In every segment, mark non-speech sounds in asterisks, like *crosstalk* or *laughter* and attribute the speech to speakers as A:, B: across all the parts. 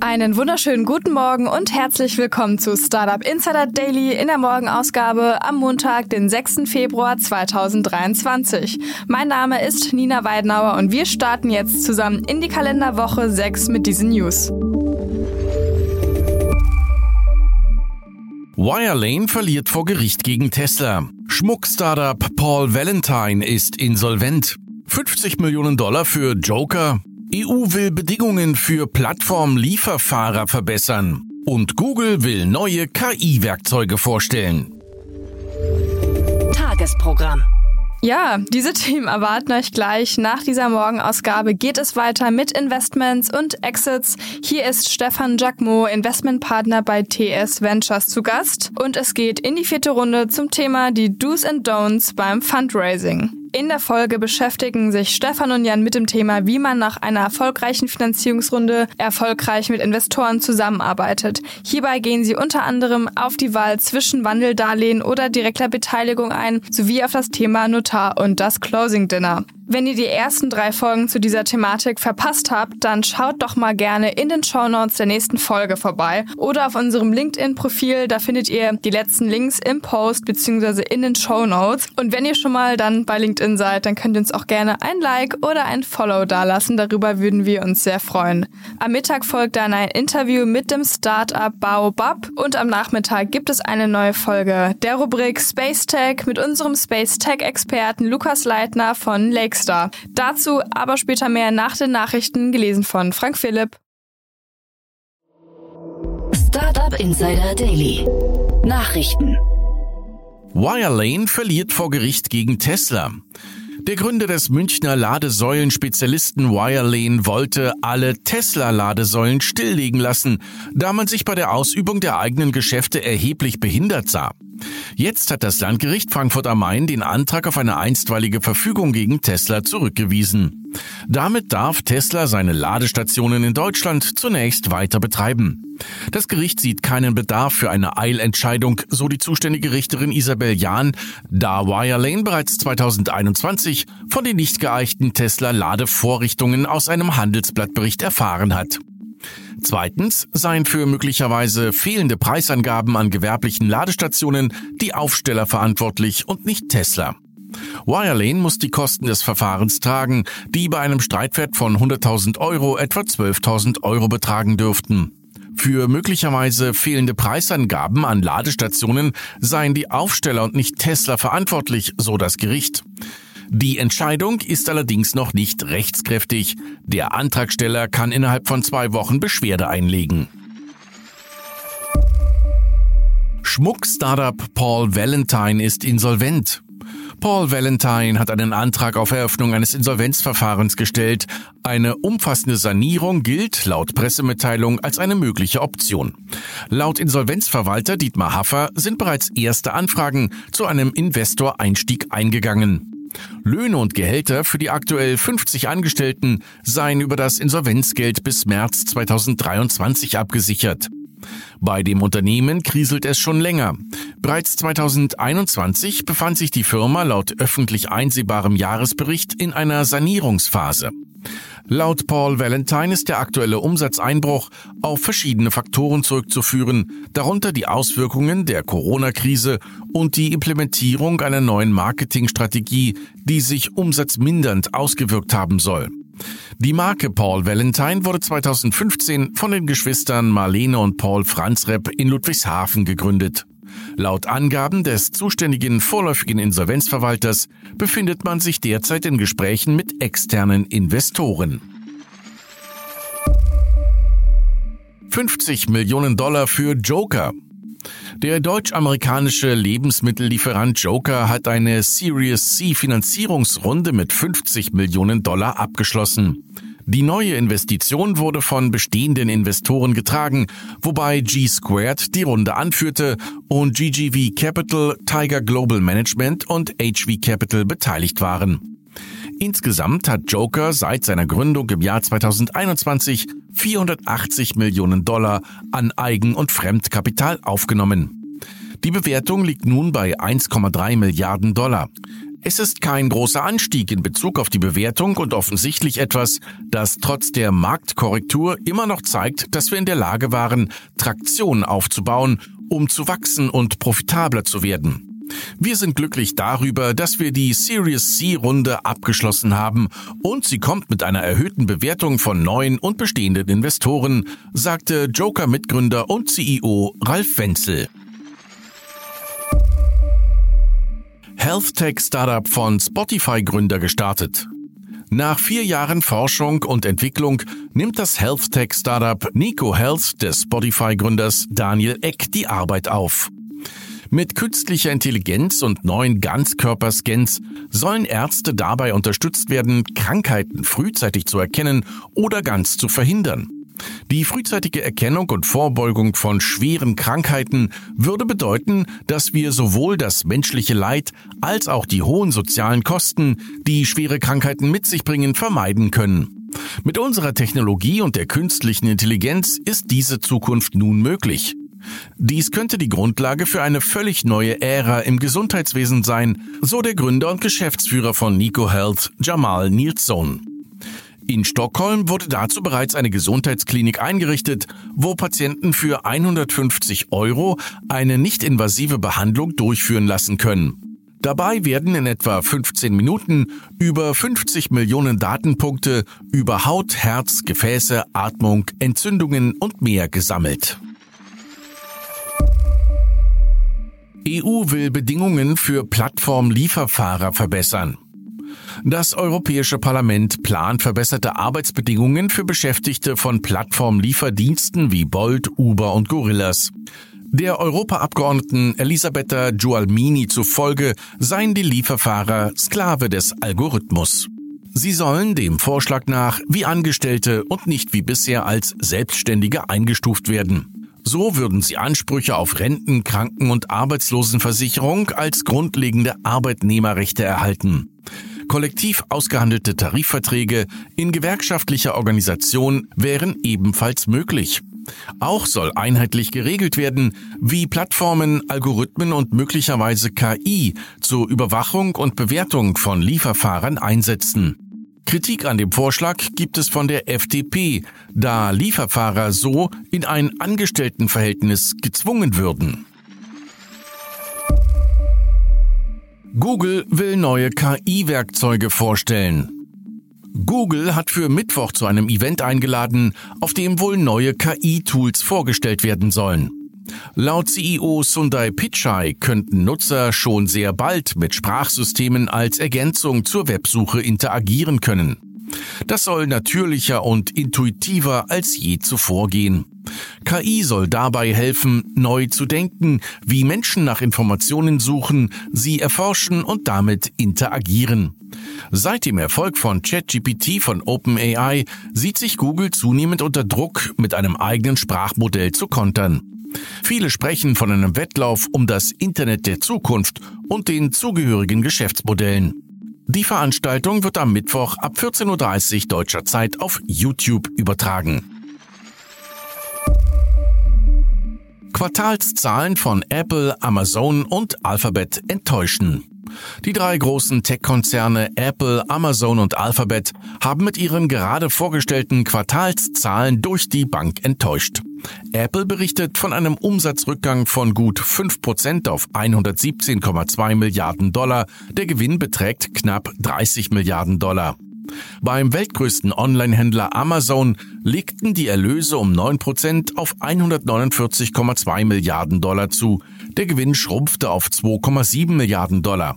A: Einen wunderschönen guten Morgen und herzlich willkommen zu Startup Insider Daily in der Morgenausgabe am Montag, den 6. Februar 2023. Mein Name ist Nina Weidenauer und wir starten jetzt zusammen in die Kalenderwoche 6 mit diesen News.
B: Wirelane verliert vor Gericht gegen Tesla. Schmuck-Startup Paul Valentine ist insolvent. 50 Millionen Dollar für Joker. EU will Bedingungen für Plattform-Lieferfahrer verbessern und Google will neue KI-Werkzeuge vorstellen.
C: Tagesprogramm.
A: Ja, diese Themen erwarten euch gleich. Nach dieser Morgenausgabe geht es weiter mit Investments und Exits. Hier ist Stefan Jacquemot, Investmentpartner bei TS Ventures zu Gast. Und es geht in die vierte Runde zum Thema die Do's and Don'ts beim Fundraising. In der Folge beschäftigen sich Stefan und Jan mit dem Thema, wie man nach einer erfolgreichen Finanzierungsrunde erfolgreich mit Investoren zusammenarbeitet. Hierbei gehen sie unter anderem auf die Wahl zwischen Wandeldarlehen oder direkter Beteiligung ein, sowie auf das Thema Notar und das Closing Dinner. Wenn ihr die ersten drei Folgen zu dieser Thematik verpasst habt, dann schaut doch mal gerne in den Show Notes der nächsten Folge vorbei oder auf unserem LinkedIn-Profil. Da findet ihr die letzten Links im Post bzw. in den Show Notes. Und wenn ihr schon mal dann bei LinkedIn seid, dann könnt ihr uns auch gerne ein Like oder ein Follow dalassen. Darüber würden wir uns sehr freuen. Am Mittag folgt dann ein Interview mit dem Startup Baobab und am Nachmittag gibt es eine neue Folge der Rubrik Space Tech mit unserem Space Tech-Experten Lukas Leitner von Lake Rockstar. Dazu aber später mehr nach den Nachrichten, gelesen von Frank Philipp.
C: Startup Insider Daily. Nachrichten.
B: Wirelane verliert vor Gericht gegen Tesla. Der Gründer des Münchner Ladesäulen-Spezialisten Wirelane wollte alle Tesla-Ladesäulen stilllegen lassen, da man sich bei der Ausübung der eigenen Geschäfte erheblich behindert sah. Jetzt hat das Landgericht Frankfurt am Main den Antrag auf eine einstweilige Verfügung gegen Tesla zurückgewiesen. Damit darf Tesla seine Ladestationen in Deutschland zunächst weiter betreiben. Das Gericht sieht keinen Bedarf für eine Eilentscheidung, so die zuständige Richterin Isabel Jahn, da Wirelane bereits 2021 von den nicht geeichten Tesla-Ladevorrichtungen aus einem Handelsblattbericht erfahren hat. Zweitens seien für möglicherweise fehlende Preisangaben an gewerblichen Ladestationen die Aufsteller verantwortlich und nicht Tesla. Wirelane muss die Kosten des Verfahrens tragen, die bei einem Streitwert von 100.000 Euro etwa 12.000 Euro betragen dürften. Für möglicherweise fehlende Preisangaben an Ladestationen seien die Aufsteller und nicht Tesla verantwortlich, so das Gericht. Die Entscheidung ist allerdings noch nicht rechtskräftig. Der Antragsteller kann innerhalb von zwei Wochen Beschwerde einlegen. Schmuck-Startup Paul Valentine ist insolvent. Paul Valentine hat einen Antrag auf Eröffnung eines Insolvenzverfahrens gestellt. Eine umfassende Sanierung gilt laut Pressemitteilung als eine mögliche Option. Laut Insolvenzverwalter Dietmar Haffer sind bereits erste Anfragen zu einem Investoreinstieg eingegangen. Löhne und Gehälter für die aktuell 50 Angestellten seien über das Insolvenzgeld bis März 2023 abgesichert. Bei dem Unternehmen kriselt es schon länger. Bereits 2021 befand sich die Firma laut öffentlich einsehbarem Jahresbericht in einer Sanierungsphase. Laut Paul Valentine ist der aktuelle Umsatzeinbruch auf verschiedene Faktoren zurückzuführen, darunter die Auswirkungen der Corona-Krise und die Implementierung einer neuen Marketingstrategie, die sich umsatzmindernd ausgewirkt haben soll. Die Marke Paul Valentine wurde 2015 von den Geschwistern Marlene und Paul Franzrepp in Ludwigshafen gegründet. Laut Angaben des zuständigen vorläufigen Insolvenzverwalters befindet man sich derzeit in Gesprächen mit externen Investoren. 50 Millionen Dollar für Joker. Der deutsch-amerikanische Lebensmittellieferant Joker hat eine Series C Finanzierungsrunde mit 50 Millionen Dollar abgeschlossen. Die neue Investition wurde von bestehenden Investoren getragen, wobei G Squared die Runde anführte und GGV Capital, Tiger Global Management und HV Capital beteiligt waren. Insgesamt hat Joker seit seiner Gründung im Jahr 2021 480 Millionen Dollar an Eigen- und Fremdkapital aufgenommen. Die Bewertung liegt nun bei 1,3 Milliarden Dollar. Es ist kein großer Anstieg in Bezug auf die Bewertung und offensichtlich etwas, das trotz der Marktkorrektur immer noch zeigt, dass wir in der Lage waren, Traktion aufzubauen, um zu wachsen und profitabler zu werden. Wir sind glücklich darüber, dass wir die Series C Runde abgeschlossen haben und sie kommt mit einer erhöhten Bewertung von neuen und bestehenden Investoren, sagte Joker Mitgründer und CEO Ralf Wenzel. Health Tech Startup von Spotify-Gründer gestartet. Nach vier Jahren Forschung und Entwicklung nimmt das Health Tech Startup Nico Health des Spotify-Gründers Daniel Eck die Arbeit auf. Mit künstlicher Intelligenz und neuen Ganzkörperscans sollen Ärzte dabei unterstützt werden, Krankheiten frühzeitig zu erkennen oder ganz zu verhindern. Die frühzeitige Erkennung und Vorbeugung von schweren Krankheiten würde bedeuten, dass wir sowohl das menschliche Leid als auch die hohen sozialen Kosten, die schwere Krankheiten mit sich bringen, vermeiden können. Mit unserer Technologie und der künstlichen Intelligenz ist diese Zukunft nun möglich. Dies könnte die Grundlage für eine völlig neue Ära im Gesundheitswesen sein, so der Gründer und Geschäftsführer von Nico Health, Jamal Nilsson. In Stockholm wurde dazu bereits eine Gesundheitsklinik eingerichtet, wo Patienten für 150 Euro eine nicht-invasive Behandlung durchführen lassen können. Dabei werden in etwa 15 Minuten über 50 Millionen Datenpunkte über Haut, Herz, Gefäße, Atmung, Entzündungen und mehr gesammelt. EU will Bedingungen für Plattformlieferfahrer verbessern. Das Europäische Parlament plant verbesserte Arbeitsbedingungen für Beschäftigte von Plattformlieferdiensten wie Bolt, Uber und Gorillas. Der Europaabgeordneten Elisabetta Giualmini zufolge seien die Lieferfahrer Sklave des Algorithmus. Sie sollen dem Vorschlag nach wie Angestellte und nicht wie bisher als Selbstständige eingestuft werden. So würden sie Ansprüche auf Renten, Kranken- und Arbeitslosenversicherung als grundlegende Arbeitnehmerrechte erhalten. Kollektiv ausgehandelte Tarifverträge in gewerkschaftlicher Organisation wären ebenfalls möglich. Auch soll einheitlich geregelt werden, wie Plattformen, Algorithmen und möglicherweise KI zur Überwachung und Bewertung von Lieferfahrern einsetzen. Kritik an dem Vorschlag gibt es von der FDP, da Lieferfahrer so in ein Angestelltenverhältnis gezwungen würden. Google will neue KI-Werkzeuge vorstellen. Google hat für Mittwoch zu einem Event eingeladen, auf dem wohl neue KI-Tools vorgestellt werden sollen. Laut CEO Sundai Pichai könnten Nutzer schon sehr bald mit Sprachsystemen als Ergänzung zur Websuche interagieren können. Das soll natürlicher und intuitiver als je zuvor gehen. KI soll dabei helfen, neu zu denken, wie Menschen nach Informationen suchen, sie erforschen und damit interagieren. Seit dem Erfolg von ChatGPT von OpenAI sieht sich Google zunehmend unter Druck, mit einem eigenen Sprachmodell zu kontern. Viele sprechen von einem Wettlauf um das Internet der Zukunft und den zugehörigen Geschäftsmodellen. Die Veranstaltung wird am Mittwoch ab 14.30 Uhr deutscher Zeit auf YouTube übertragen. Quartalszahlen von Apple, Amazon und Alphabet enttäuschen. Die drei großen Tech-Konzerne Apple, Amazon und Alphabet haben mit ihren gerade vorgestellten Quartalszahlen durch die Bank enttäuscht. Apple berichtet von einem Umsatzrückgang von gut 5% auf 117,2 Milliarden Dollar. Der Gewinn beträgt knapp 30 Milliarden Dollar. Beim weltgrößten Online-Händler Amazon legten die Erlöse um 9% auf 149,2 Milliarden Dollar zu. Der Gewinn schrumpfte auf 2,7 Milliarden Dollar.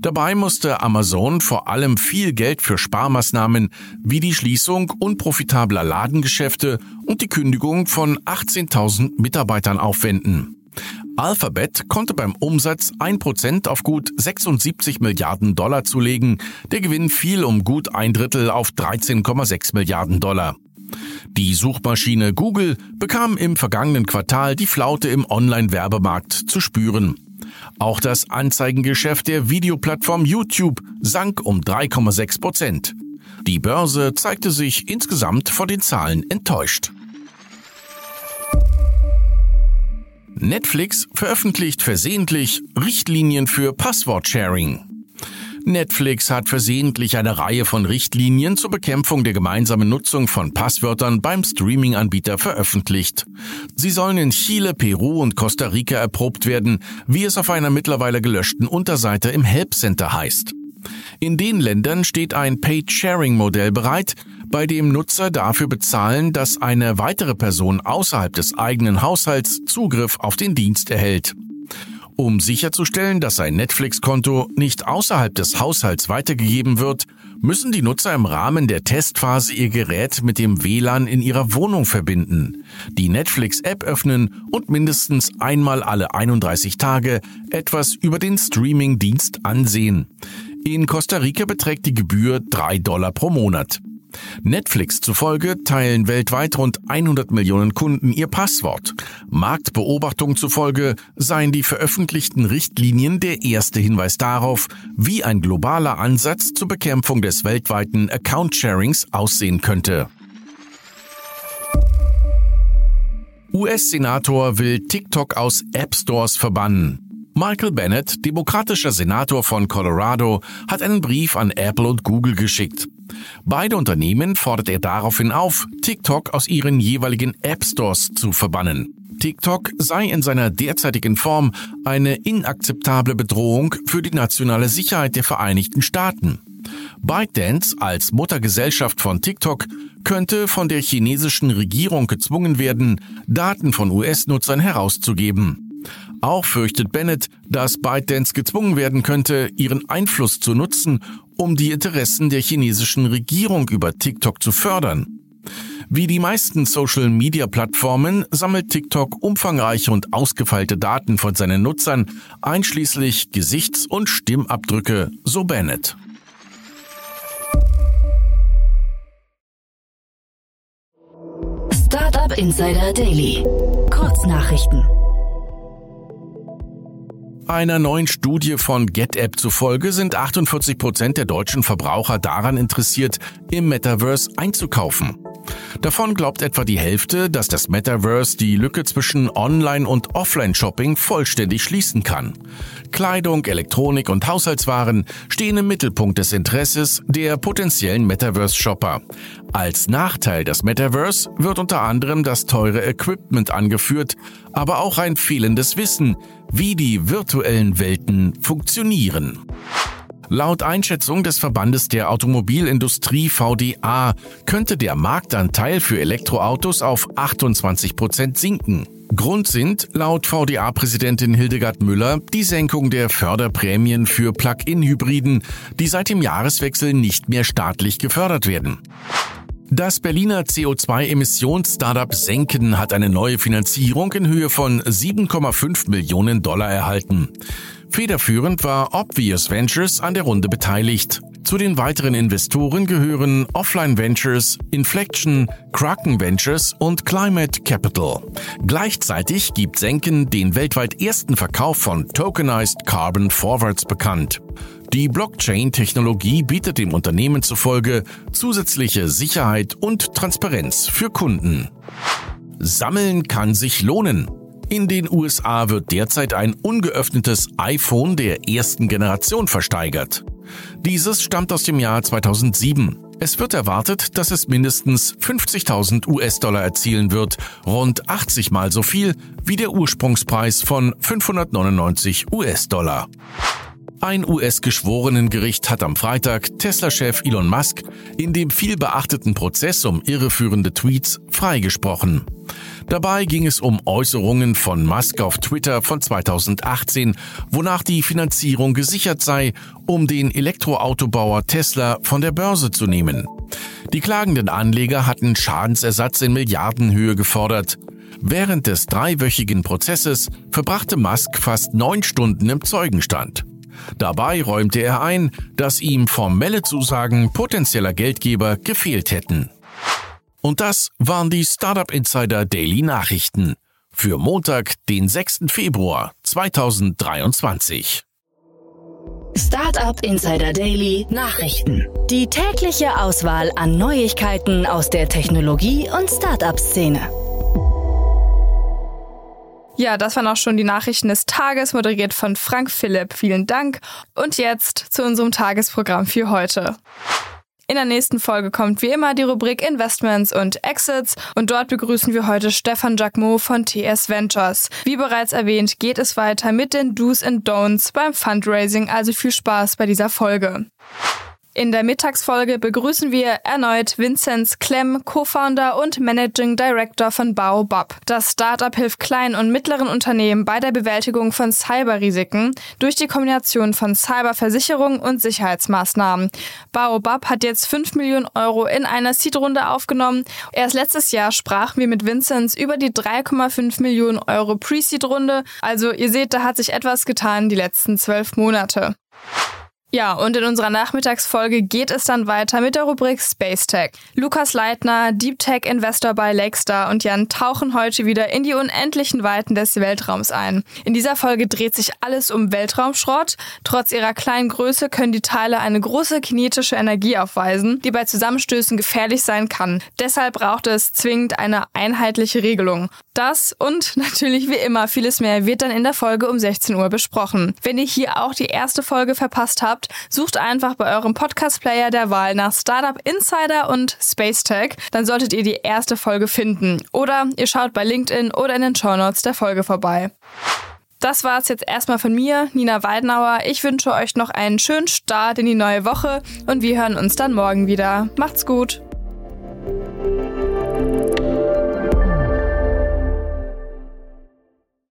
B: Dabei musste Amazon vor allem viel Geld für Sparmaßnahmen wie die Schließung unprofitabler Ladengeschäfte und die Kündigung von 18.000 Mitarbeitern aufwenden. Alphabet konnte beim Umsatz 1% auf gut 76 Milliarden Dollar zulegen. Der Gewinn fiel um gut ein Drittel auf 13,6 Milliarden Dollar. Die Suchmaschine Google bekam im vergangenen Quartal die Flaute im Online-Werbemarkt zu spüren. Auch das Anzeigengeschäft der Videoplattform YouTube sank um 3,6 Prozent. Die Börse zeigte sich insgesamt von den Zahlen enttäuscht. Netflix veröffentlicht versehentlich Richtlinien für Passwort-Sharing. Netflix hat versehentlich eine Reihe von Richtlinien zur Bekämpfung der gemeinsamen Nutzung von Passwörtern beim Streaming-Anbieter veröffentlicht. Sie sollen in Chile, Peru und Costa Rica erprobt werden, wie es auf einer mittlerweile gelöschten Unterseite im Help Center heißt. In den Ländern steht ein Paid-Sharing-Modell bereit, bei dem Nutzer dafür bezahlen, dass eine weitere Person außerhalb des eigenen Haushalts Zugriff auf den Dienst erhält. Um sicherzustellen, dass ein Netflix-Konto nicht außerhalb des Haushalts weitergegeben wird, müssen die Nutzer im Rahmen der Testphase ihr Gerät mit dem WLAN in ihrer Wohnung verbinden, die Netflix-App öffnen und mindestens einmal alle 31 Tage etwas über den Streaming-Dienst ansehen. In Costa Rica beträgt die Gebühr 3 Dollar pro Monat. Netflix zufolge teilen weltweit rund 100 Millionen Kunden ihr Passwort. Marktbeobachtungen zufolge seien die veröffentlichten Richtlinien der erste Hinweis darauf, wie ein globaler Ansatz zur Bekämpfung des weltweiten Account-Sharings aussehen könnte. US-Senator will TikTok aus App Stores verbannen. Michael Bennett, demokratischer Senator von Colorado, hat einen Brief an Apple und Google geschickt. Beide Unternehmen fordert er daraufhin auf, TikTok aus ihren jeweiligen App Stores zu verbannen. TikTok sei in seiner derzeitigen Form eine inakzeptable Bedrohung für die nationale Sicherheit der Vereinigten Staaten. ByteDance als Muttergesellschaft von TikTok könnte von der chinesischen Regierung gezwungen werden, Daten von US-Nutzern herauszugeben. Auch fürchtet Bennett, dass ByteDance gezwungen werden könnte, ihren Einfluss zu nutzen, um die Interessen der chinesischen Regierung über TikTok zu fördern. Wie die meisten Social-Media-Plattformen sammelt TikTok umfangreiche und ausgefeilte Daten von seinen Nutzern, einschließlich Gesichts- und Stimmabdrücke, so Bennett.
C: Startup Insider Daily. Kurznachrichten.
B: Einer neuen Studie von GetApp zufolge sind 48 Prozent der deutschen Verbraucher daran interessiert, im Metaverse einzukaufen. Davon glaubt etwa die Hälfte, dass das Metaverse die Lücke zwischen Online- und Offline-Shopping vollständig schließen kann. Kleidung, Elektronik und Haushaltswaren stehen im Mittelpunkt des Interesses der potenziellen Metaverse-Shopper. Als Nachteil des Metaverse wird unter anderem das teure Equipment angeführt, aber auch ein fehlendes Wissen, wie die virtuellen Welten funktionieren. Laut Einschätzung des Verbandes der Automobilindustrie VDA könnte der Marktanteil für Elektroautos auf 28 Prozent sinken. Grund sind, laut VDA-Präsidentin Hildegard Müller, die Senkung der Förderprämien für Plug-in-Hybriden, die seit dem Jahreswechsel nicht mehr staatlich gefördert werden. Das Berliner CO2-Emissions-Startup Senken hat eine neue Finanzierung in Höhe von 7,5 Millionen Dollar erhalten. Federführend war Obvious Ventures an der Runde beteiligt. Zu den weiteren Investoren gehören Offline Ventures, Inflection, Kraken Ventures und Climate Capital. Gleichzeitig gibt Senken den weltweit ersten Verkauf von Tokenized Carbon Forwards bekannt. Die Blockchain-Technologie bietet dem Unternehmen zufolge zusätzliche Sicherheit und Transparenz für Kunden. Sammeln kann sich lohnen. In den USA wird derzeit ein ungeöffnetes iPhone der ersten Generation versteigert. Dieses stammt aus dem Jahr 2007. Es wird erwartet, dass es mindestens 50.000 US-Dollar erzielen wird, rund 80 mal so viel wie der Ursprungspreis von 599 US-Dollar. Ein US-Geschworenengericht hat am Freitag Tesla-Chef Elon Musk in dem viel beachteten Prozess um irreführende Tweets freigesprochen. Dabei ging es um Äußerungen von Musk auf Twitter von 2018, wonach die Finanzierung gesichert sei, um den Elektroautobauer Tesla von der Börse zu nehmen. Die klagenden Anleger hatten Schadensersatz in Milliardenhöhe gefordert. Während des dreiwöchigen Prozesses verbrachte Musk fast neun Stunden im Zeugenstand. Dabei räumte er ein, dass ihm formelle Zusagen potenzieller Geldgeber gefehlt hätten. Und das waren die Startup Insider Daily Nachrichten für Montag, den 6. Februar 2023.
C: Startup Insider Daily Nachrichten. Die tägliche Auswahl an Neuigkeiten aus der Technologie- und Startup-Szene.
A: Ja, das waren auch schon die Nachrichten des Tages, moderiert von Frank Philipp. Vielen Dank. Und jetzt zu unserem Tagesprogramm für heute. In der nächsten Folge kommt wie immer die Rubrik Investments und Exits und dort begrüßen wir heute Stefan Jacquemot von TS Ventures. Wie bereits erwähnt, geht es weiter mit den Do's and Don'ts beim Fundraising, also viel Spaß bei dieser Folge. In der Mittagsfolge begrüßen wir erneut Vinzenz Klemm, Co-Founder und Managing Director von Baobab. Das Startup hilft kleinen und mittleren Unternehmen bei der Bewältigung von Cyberrisiken durch die Kombination von Cyberversicherung und Sicherheitsmaßnahmen. Baobab hat jetzt 5 Millionen Euro in einer Seed-Runde aufgenommen. Erst letztes Jahr sprachen wir mit Vinzenz über die 3,5 Millionen Euro Pre-Seed-Runde. Also ihr seht, da hat sich etwas getan die letzten zwölf Monate. Ja, und in unserer Nachmittagsfolge geht es dann weiter mit der Rubrik Space Tech. Lukas Leitner, Deep Tech Investor bei Lakestar und Jan tauchen heute wieder in die unendlichen Weiten des Weltraums ein. In dieser Folge dreht sich alles um Weltraumschrott. Trotz ihrer kleinen Größe können die Teile eine große kinetische Energie aufweisen, die bei Zusammenstößen gefährlich sein kann. Deshalb braucht es zwingend eine einheitliche Regelung. Das und *laughs* natürlich wie immer vieles mehr wird dann in der Folge um 16 Uhr besprochen. Wenn ihr hier auch die erste Folge verpasst habt, sucht einfach bei eurem Podcast-Player der Wahl nach Startup Insider und Space Tech. Dann solltet ihr die erste Folge finden. Oder ihr schaut bei LinkedIn oder in den Show Notes der Folge vorbei. Das war es jetzt erstmal von mir, Nina Weidenauer. Ich wünsche euch noch einen schönen Start in die neue Woche und wir hören uns dann morgen wieder. Macht's gut!